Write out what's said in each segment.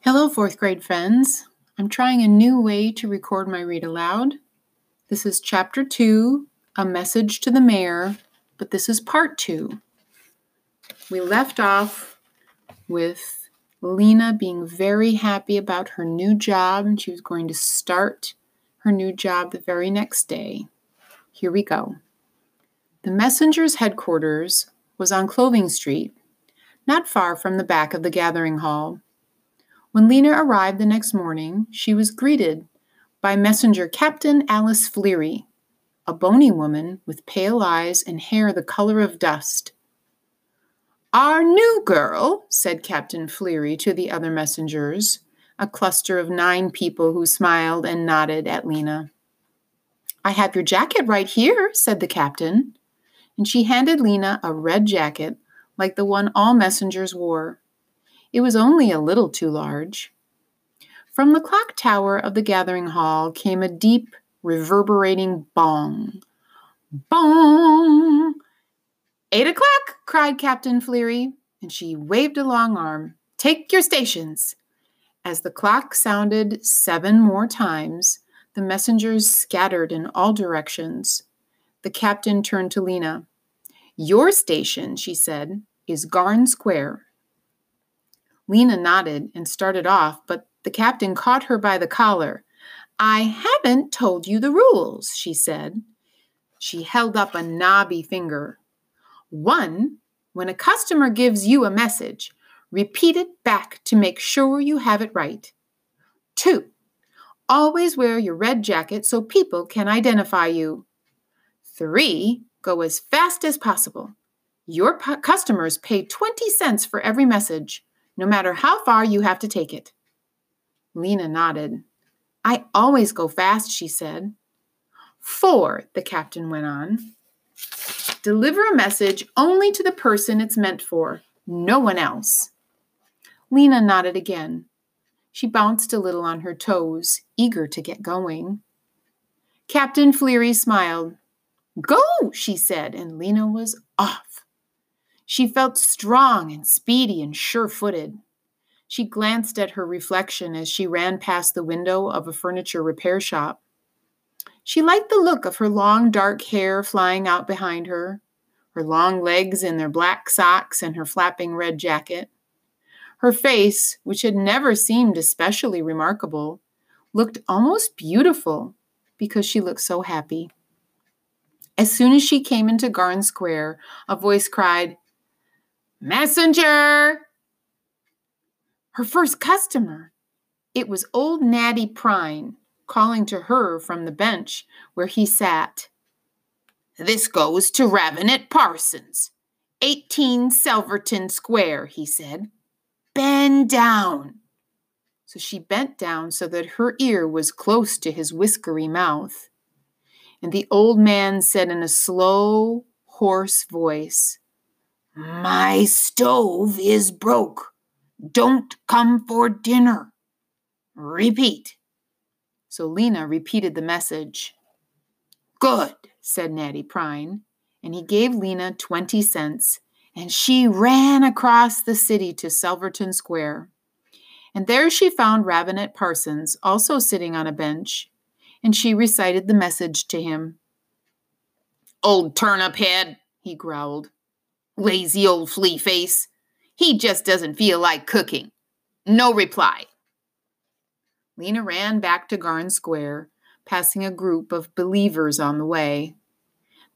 Hello, fourth grade friends. I'm trying a new way to record my read aloud. This is chapter two, A Message to the Mayor, but this is part two. We left off with Lena being very happy about her new job and she was going to start her new job the very next day. Here we go. The messenger's headquarters was on Clothing Street, not far from the back of the gathering hall. When Lena arrived the next morning, she was greeted by messenger Captain Alice Fleery, a bony woman with pale eyes and hair the color of dust. Our new girl, said Captain Fleery to the other messengers, a cluster of nine people who smiled and nodded at Lena. I have your jacket right here, said the captain, and she handed Lena a red jacket like the one all messengers wore. It was only a little too large. From the clock tower of the gathering hall came a deep, reverberating bong. Bong! Eight o'clock, cried Captain Fleery, and she waved a long arm. Take your stations. As the clock sounded seven more times, the messengers scattered in all directions. The captain turned to Lena. Your station, she said, is Garn Square. Lena nodded and started off, but the captain caught her by the collar. I haven't told you the rules, she said. She held up a knobby finger. One, when a customer gives you a message, Repeat it back to make sure you have it right. Two, always wear your red jacket so people can identify you. Three, go as fast as possible. Your p- customers pay 20 cents for every message, no matter how far you have to take it. Lena nodded. I always go fast, she said. Four, the captain went on. Deliver a message only to the person it's meant for, no one else. Lena nodded again. She bounced a little on her toes, eager to get going. Captain Fleery smiled. Go, she said, and Lena was off. She felt strong and speedy and sure footed. She glanced at her reflection as she ran past the window of a furniture repair shop. She liked the look of her long dark hair flying out behind her, her long legs in their black socks, and her flapping red jacket. Her face, which had never seemed especially remarkable, looked almost beautiful because she looked so happy. As soon as she came into Garn Square, a voice cried, Messenger! Her first customer. It was old Natty Prine calling to her from the bench where he sat. This goes to Ravenette Parsons, 18 Selverton Square, he said. Bend down. So she bent down so that her ear was close to his whiskery mouth. And the old man said in a slow, hoarse voice, My stove is broke. Don't come for dinner. Repeat. So Lena repeated the message. Good, said Natty Prine, and he gave Lena 20 cents and she ran across the city to Selverton Square. And there she found Ravenette Parsons, also sitting on a bench, and she recited the message to him. Old turnip head, he growled. Lazy old flea face. He just doesn't feel like cooking. No reply. Lena ran back to Garn Square, passing a group of believers on the way.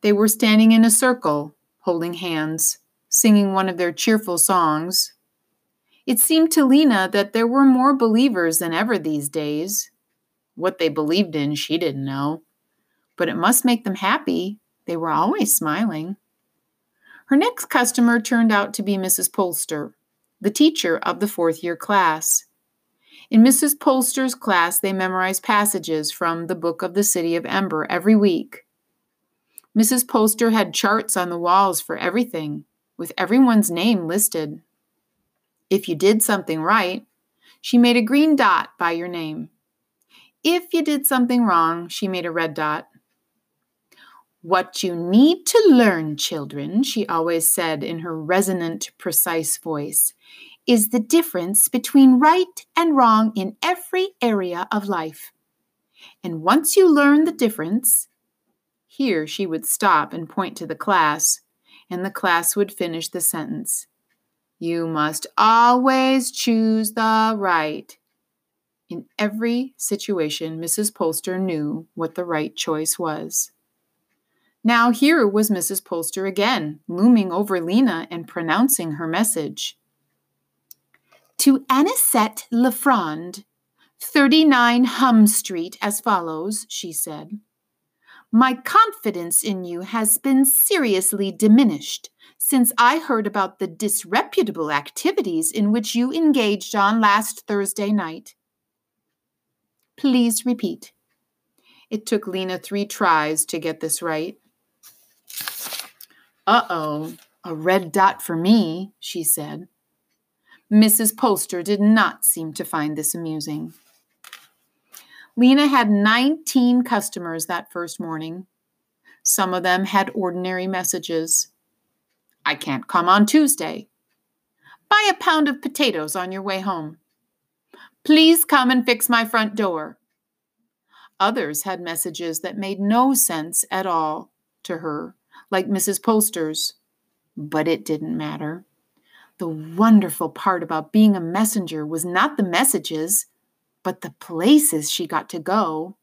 They were standing in a circle, holding hands singing one of their cheerful songs. It seemed to Lena that there were more believers than ever these days. What they believed in, she didn't know. But it must make them happy. They were always smiling. Her next customer turned out to be Mrs. Polster, the teacher of the fourth year class. In Mrs. Polster's class, they memorized passages from the Book of the City of Ember every week. Mrs. Polster had charts on the walls for everything with everyone's name listed. If you did something right, she made a green dot by your name. If you did something wrong, she made a red dot. What you need to learn, children, she always said in her resonant, precise voice, is the difference between right and wrong in every area of life. And once you learn the difference, here she would stop and point to the class, and the class would finish the sentence. You must always choose the right. In every situation, Mrs. Polster knew what the right choice was. Now here was Mrs. Polster again, looming over Lena and pronouncing her message. To Anisette Lefrand, 39 Hum Street, as follows, she said. My confidence in you has been seriously diminished since I heard about the disreputable activities in which you engaged on last Thursday night. Please repeat. It took Lena three tries to get this right. Uh oh, a red dot for me, she said. Mrs. Polster did not seem to find this amusing. Lena had 19 customers that first morning. Some of them had ordinary messages. I can't come on Tuesday. Buy a pound of potatoes on your way home. Please come and fix my front door. Others had messages that made no sense at all to her, like Mrs. Polster's. But it didn't matter. The wonderful part about being a messenger was not the messages, but the places she got to go.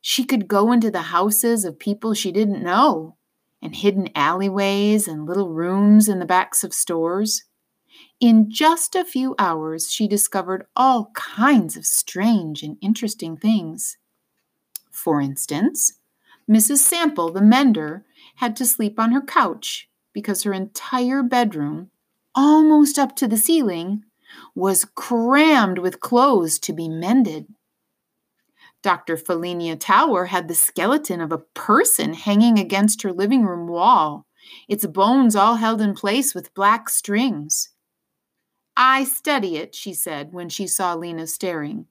She could go into the houses of people she didn't know, and hidden alleyways and little rooms in the backs of stores. In just a few hours, she discovered all kinds of strange and interesting things. For instance, Mrs. Sample, the mender, had to sleep on her couch because her entire bedroom, almost up to the ceiling, was crammed with clothes to be mended. Dr. Felinia Tower had the skeleton of a person hanging against her living room wall, its bones all held in place with black strings. I study it, she said when she saw Lena staring.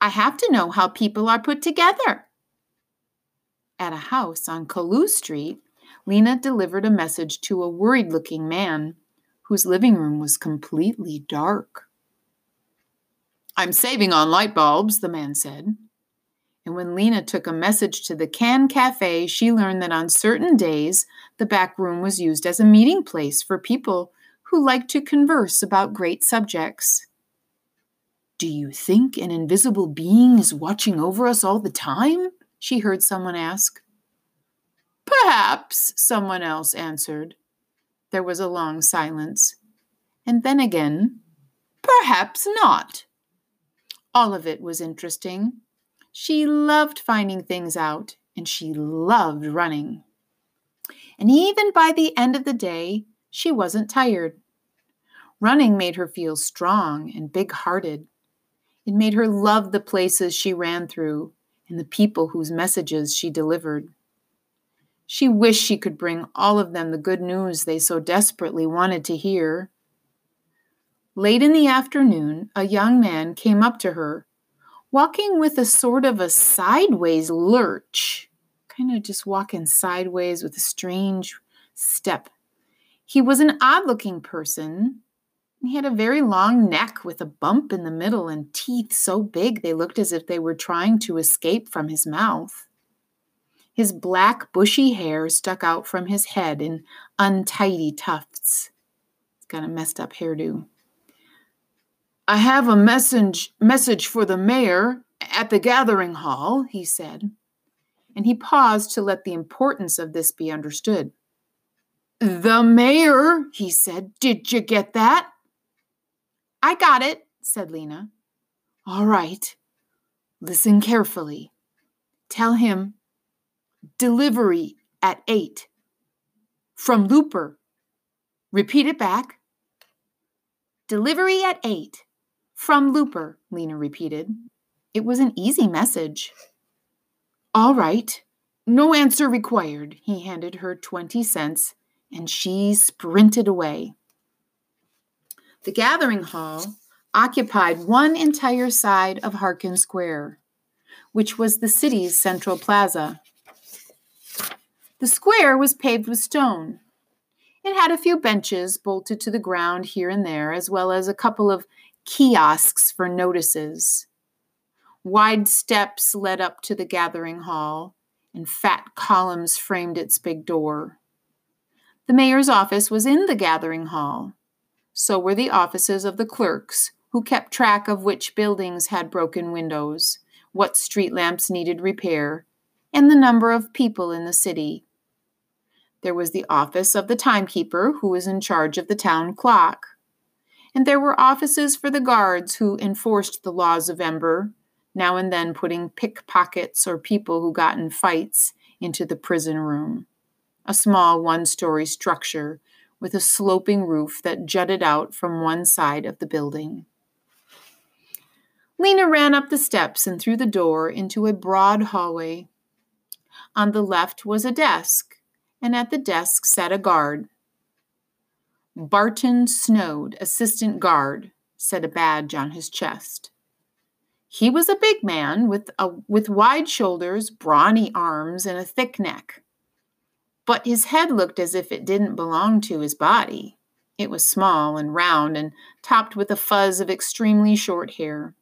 I have to know how people are put together. At a house on Caluw Street, Lena delivered a message to a worried looking man whose living room was completely dark. I'm saving on light bulbs, the man said. And when Lena took a message to the Can Cafe, she learned that on certain days, the back room was used as a meeting place for people who liked to converse about great subjects. Do you think an invisible being is watching over us all the time? she heard someone ask. Perhaps, someone else answered. There was a long silence. And then again, perhaps not. All of it was interesting. She loved finding things out, and she loved running. And even by the end of the day, she wasn't tired. Running made her feel strong and big hearted. It made her love the places she ran through and the people whose messages she delivered. She wished she could bring all of them the good news they so desperately wanted to hear. Late in the afternoon, a young man came up to her, walking with a sort of a sideways lurch, kind of just walking sideways with a strange step. He was an odd looking person. He had a very long neck with a bump in the middle and teeth so big they looked as if they were trying to escape from his mouth. His black, bushy hair stuck out from his head in untidy tufts. He's got a messed up hairdo. I have a message, message for the mayor at the gathering hall, he said, and he paused to let the importance of this be understood. The mayor, he said. Did you get that? I got it, said Lena. All right. Listen carefully. Tell him Delivery at 8. From Looper. Repeat it back. Delivery at 8. From Looper, Lena repeated. It was an easy message. All right. No answer required. He handed her 20 cents and she sprinted away. The gathering hall occupied one entire side of Harken Square, which was the city's central plaza. The square was paved with stone. It had a few benches bolted to the ground here and there, as well as a couple of kiosks for notices. Wide steps led up to the gathering hall, and fat columns framed its big door. The mayor's office was in the gathering hall. So were the offices of the clerks, who kept track of which buildings had broken windows, what street lamps needed repair, and the number of people in the city. There was the office of the timekeeper, who was in charge of the town clock. And there were offices for the guards who enforced the laws of Ember, now and then putting pickpockets or people who got in fights into the prison room, a small one story structure with a sloping roof that jutted out from one side of the building. Lena ran up the steps and through the door into a broad hallway. On the left was a desk, and at the desk sat a guard. Barton Snode, assistant guard, said a badge on his chest. He was a big man with, a, with wide shoulders, brawny arms, and a thick neck. But his head looked as if it didn't belong to his body. It was small and round and topped with a fuzz of extremely short hair.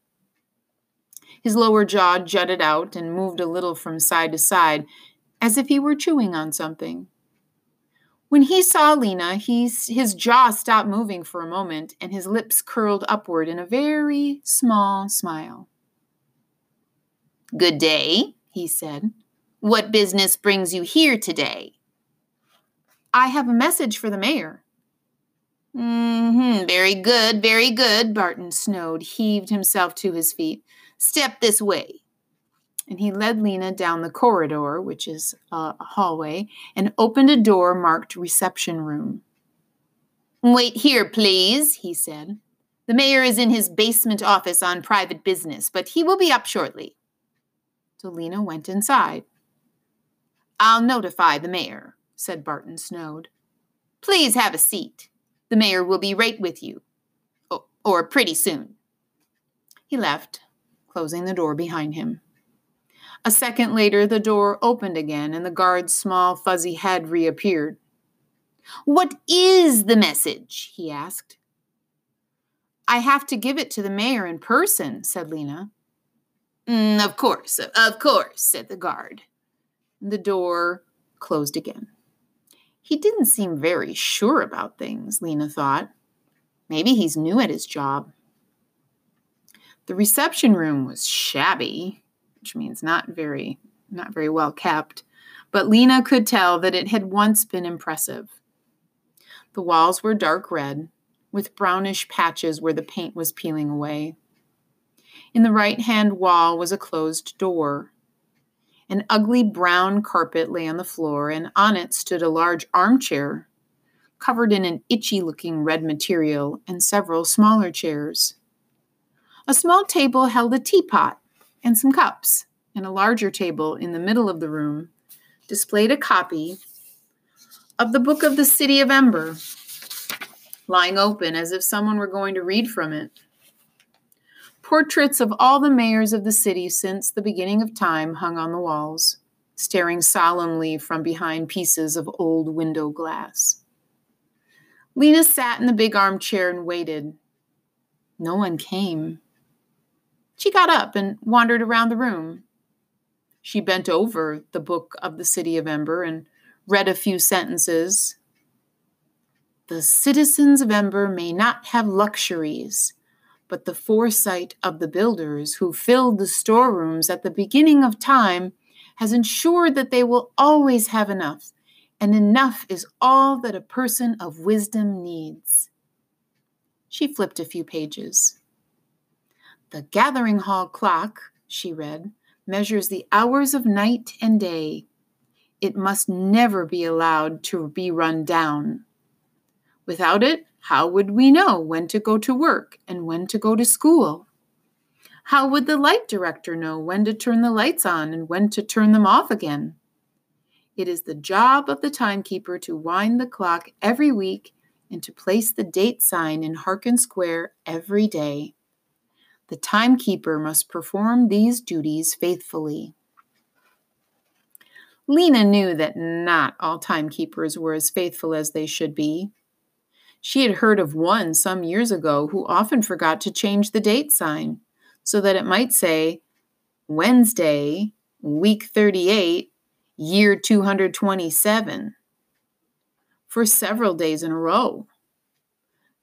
His lower jaw jutted out and moved a little from side to side, as if he were chewing on something. When he saw Lena, he, his jaw stopped moving for a moment and his lips curled upward in a very small smile. Good day, he said. What business brings you here today? I have a message for the mayor. Mm-hmm, very good, very good, Barton Snode heaved himself to his feet. Step this way. And he led Lena down the corridor, which is a hallway, and opened a door marked reception room. Wait here, please, he said. The mayor is in his basement office on private business, but he will be up shortly. So Lena went inside. I'll notify the mayor, said Barton Snode. Please have a seat. The mayor will be right with you. or pretty soon. He left, closing the door behind him. A second later, the door opened again and the guard's small, fuzzy head reappeared. What is the message? he asked. I have to give it to the mayor in person, said Lena. Mm, of course, of course, said the guard. The door closed again. He didn't seem very sure about things, Lena thought. Maybe he's new at his job. The reception room was shabby, which means not very not very well kept, but Lena could tell that it had once been impressive. The walls were dark red, with brownish patches where the paint was peeling away. In the right hand wall was a closed door. An ugly brown carpet lay on the floor, and on it stood a large armchair, covered in an itchy looking red material, and several smaller chairs. A small table held a teapot and some cups, and a larger table in the middle of the room displayed a copy of the Book of the City of Ember, lying open as if someone were going to read from it. Portraits of all the mayors of the city since the beginning of time hung on the walls, staring solemnly from behind pieces of old window glass. Lena sat in the big armchair and waited. No one came. She got up and wandered around the room. She bent over the book of the City of Ember and read a few sentences. The citizens of Ember may not have luxuries, but the foresight of the builders who filled the storerooms at the beginning of time has ensured that they will always have enough, and enough is all that a person of wisdom needs. She flipped a few pages. The gathering hall clock, she read, measures the hours of night and day. It must never be allowed to be run down. Without it, how would we know when to go to work and when to go to school? How would the light director know when to turn the lights on and when to turn them off again? It is the job of the timekeeper to wind the clock every week and to place the date sign in Harken Square every day. The timekeeper must perform these duties faithfully. Lena knew that not all timekeepers were as faithful as they should be. She had heard of one some years ago who often forgot to change the date sign so that it might say Wednesday, week 38, year 227, for several days in a row.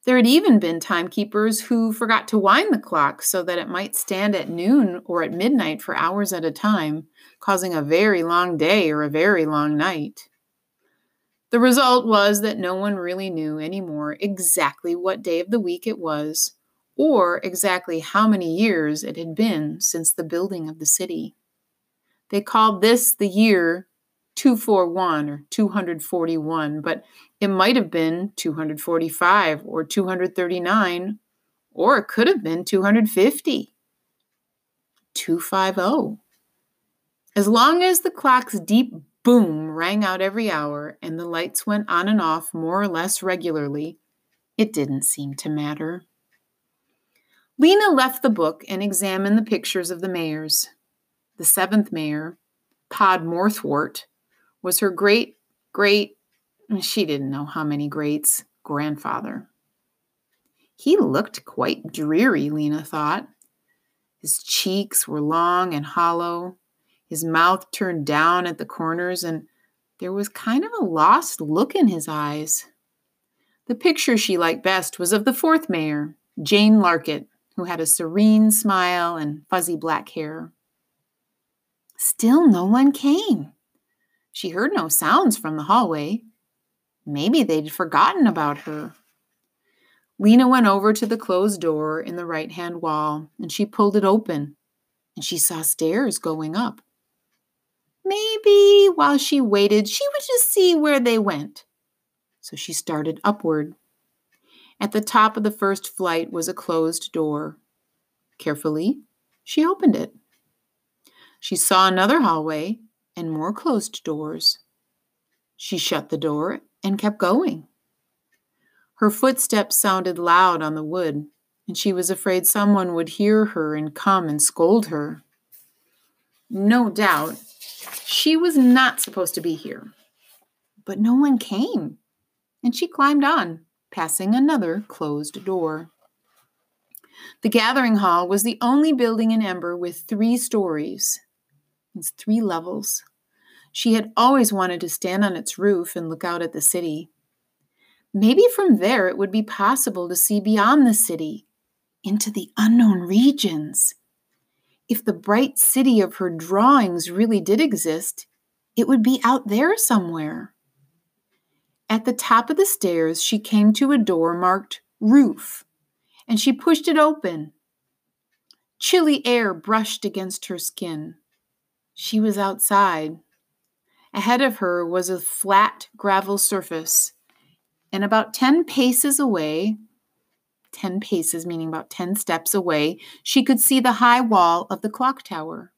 There had even been timekeepers who forgot to wind the clock so that it might stand at noon or at midnight for hours at a time, causing a very long day or a very long night. The result was that no one really knew anymore exactly what day of the week it was, or exactly how many years it had been since the building of the city. They called this the year 241 or 241, but it might have been 245 or 239, or it could have been 250. 250. As long as the clock's deep boom rang out every hour and the lights went on and off more or less regularly, it didn't seem to matter. Lena left the book and examined the pictures of the mayors. The seventh mayor, Pod Morthwart, was her great, great, she didn't know how many greats, grandfather. He looked quite dreary, Lena thought. His cheeks were long and hollow, his mouth turned down at the corners, and there was kind of a lost look in his eyes. The picture she liked best was of the fourth mayor, Jane Larkett, who had a serene smile and fuzzy black hair. Still no one came. She heard no sounds from the hallway. Maybe they'd forgotten about her. Lena went over to the closed door in the right hand wall and she pulled it open, and she saw stairs going up. Maybe while she waited, she would just see where they went. So she started upward. At the top of the first flight was a closed door. Carefully, she opened it. She saw another hallway and more closed doors. She shut the door and kept going. Her footsteps sounded loud on the wood, and she was afraid someone would hear her and come and scold her. No doubt, she was not supposed to be here. But no one came, and she climbed on, passing another closed door. The gathering hall was the only building in Ember with three stories. It's three levels. She had always wanted to stand on its roof and look out at the city. Maybe from there it would be possible to see beyond the city, into the unknown regions. If the bright city of her drawings really did exist, it would be out there somewhere. At the top of the stairs, she came to a door marked Roof, and she pushed it open. Chilly air brushed against her skin. She was outside. Ahead of her was a flat gravel surface, and about 10 paces away, 10 paces, meaning about 10 steps away, she could see the high wall of the clock tower.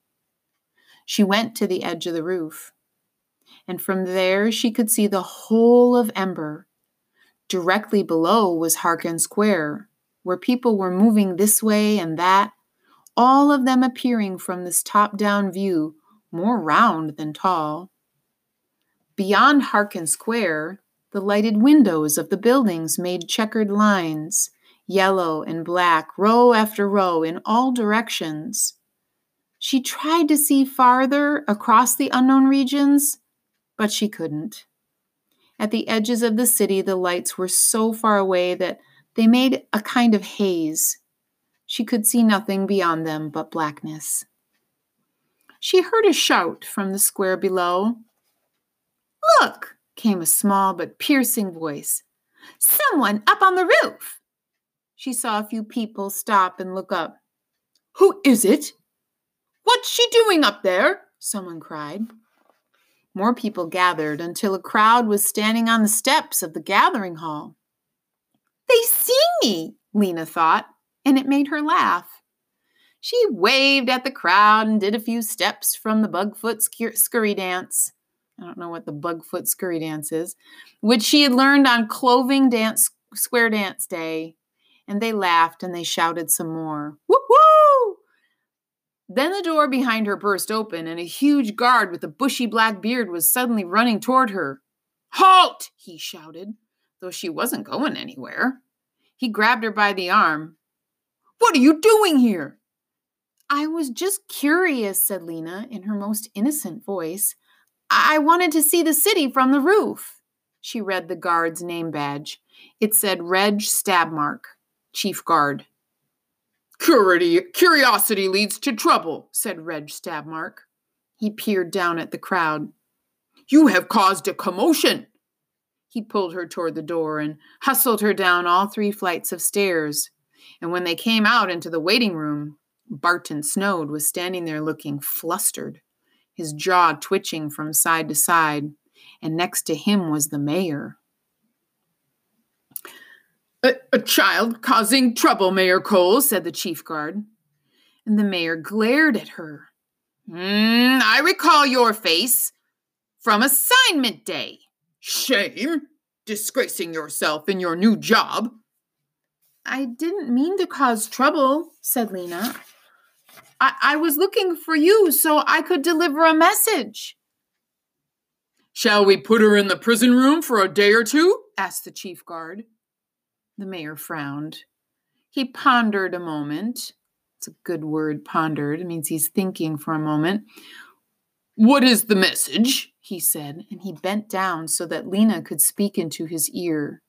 She went to the edge of the roof, and from there she could see the whole of Ember. Directly below was Harken Square, where people were moving this way and that, all of them appearing from this top down view more round than tall. Beyond Harken Square, the lighted windows of the buildings made checkered lines, yellow and black, row after row in all directions. She tried to see farther across the unknown regions, but she couldn't. At the edges of the city, the lights were so far away that they made a kind of haze. She could see nothing beyond them but blackness. She heard a shout from the square below. Look, came a small but piercing voice. Someone up on the roof. She saw a few people stop and look up. Who is it? What's she doing up there? Someone cried. More people gathered until a crowd was standing on the steps of the gathering hall. They see me, Lena thought, and it made her laugh. She waved at the crowd and did a few steps from the Bugfoot scurry dance. I don't know what the Bugfoot scurry dance is, which she had learned on Cloving Dance Square Dance Day. And they laughed and they shouted some more. Woo woo! Then the door behind her burst open, and a huge guard with a bushy black beard was suddenly running toward her. Halt! he shouted, though she wasn't going anywhere. He grabbed her by the arm. What are you doing here? I was just curious, said Lena in her most innocent voice. I wanted to see the city from the roof. She read the guard's name badge. It said Reg Stabmark, Chief Guard. Curiosity leads to trouble, said Reg Stabmark. He peered down at the crowd. You have caused a commotion. He pulled her toward the door and hustled her down all three flights of stairs. And when they came out into the waiting room, Barton Snode was standing there looking flustered, his jaw twitching from side to side, and next to him was the mayor. A, a child causing trouble, Mayor Cole, said the chief guard. And the mayor glared at her. Mm, I recall your face from assignment day. Shame, disgracing yourself in your new job. I didn't mean to cause trouble, said Lena. I, I was looking for you so I could deliver a message. Shall we put her in the prison room for a day or two? asked the chief guard. The mayor frowned. He pondered a moment. It's a good word, pondered. It means he's thinking for a moment. What is the message? he said, and he bent down so that Lena could speak into his ear.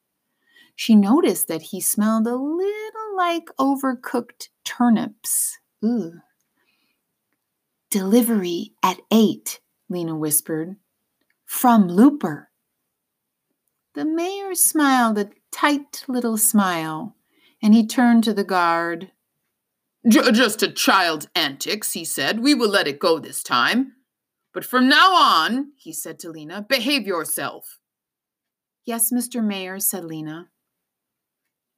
She noticed that he smelled a little like overcooked turnips. Ooh. Delivery at eight, Lena whispered. From Looper. The mayor smiled a tight little smile, and he turned to the guard. Just a child's antics, he said. We will let it go this time. But from now on, he said to Lena, behave yourself. Yes, Mr. Mayor, said Lena.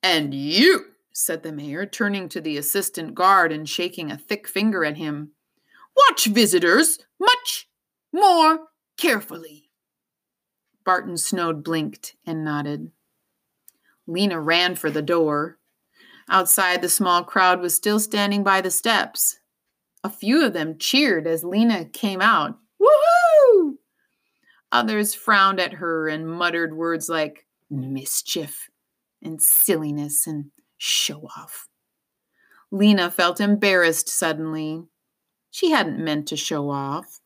And you, said the mayor, turning to the assistant guard and shaking a thick finger at him. Watch visitors much more carefully. Barton Snode blinked and nodded. Lena ran for the door. Outside, the small crowd was still standing by the steps. A few of them cheered as Lena came out. Woohoo! Others frowned at her and muttered words like mischief and silliness and show off. Lena felt embarrassed suddenly. She hadn't meant to show off.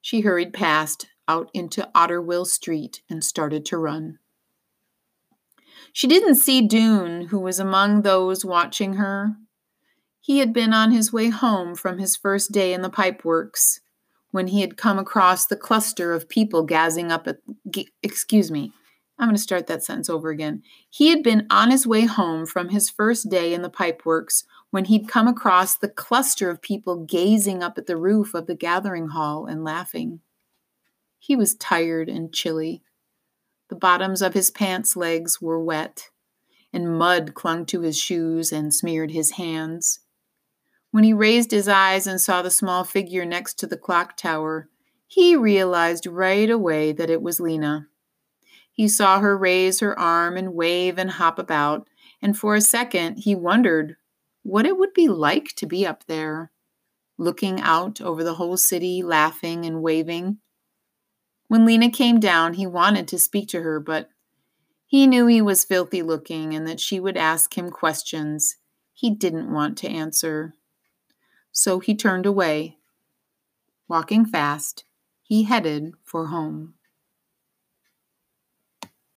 She hurried past out into Otterwill Street and started to run. She didn't see Doon, who was among those watching her. He had been on his way home from his first day in the pipeworks when he had come across the cluster of people gazing up at. Excuse me. I'm going to start that sentence over again. He had been on his way home from his first day in the pipeworks when he'd come across the cluster of people gazing up at the roof of the gathering hall and laughing. He was tired and chilly. The bottoms of his pants legs were wet, and mud clung to his shoes and smeared his hands. When he raised his eyes and saw the small figure next to the clock tower, he realized right away that it was Lena. He saw her raise her arm and wave and hop about, and for a second he wondered what it would be like to be up there, looking out over the whole city, laughing and waving. When Lena came down, he wanted to speak to her, but he knew he was filthy looking and that she would ask him questions he didn't want to answer. So he turned away. Walking fast, he headed for home.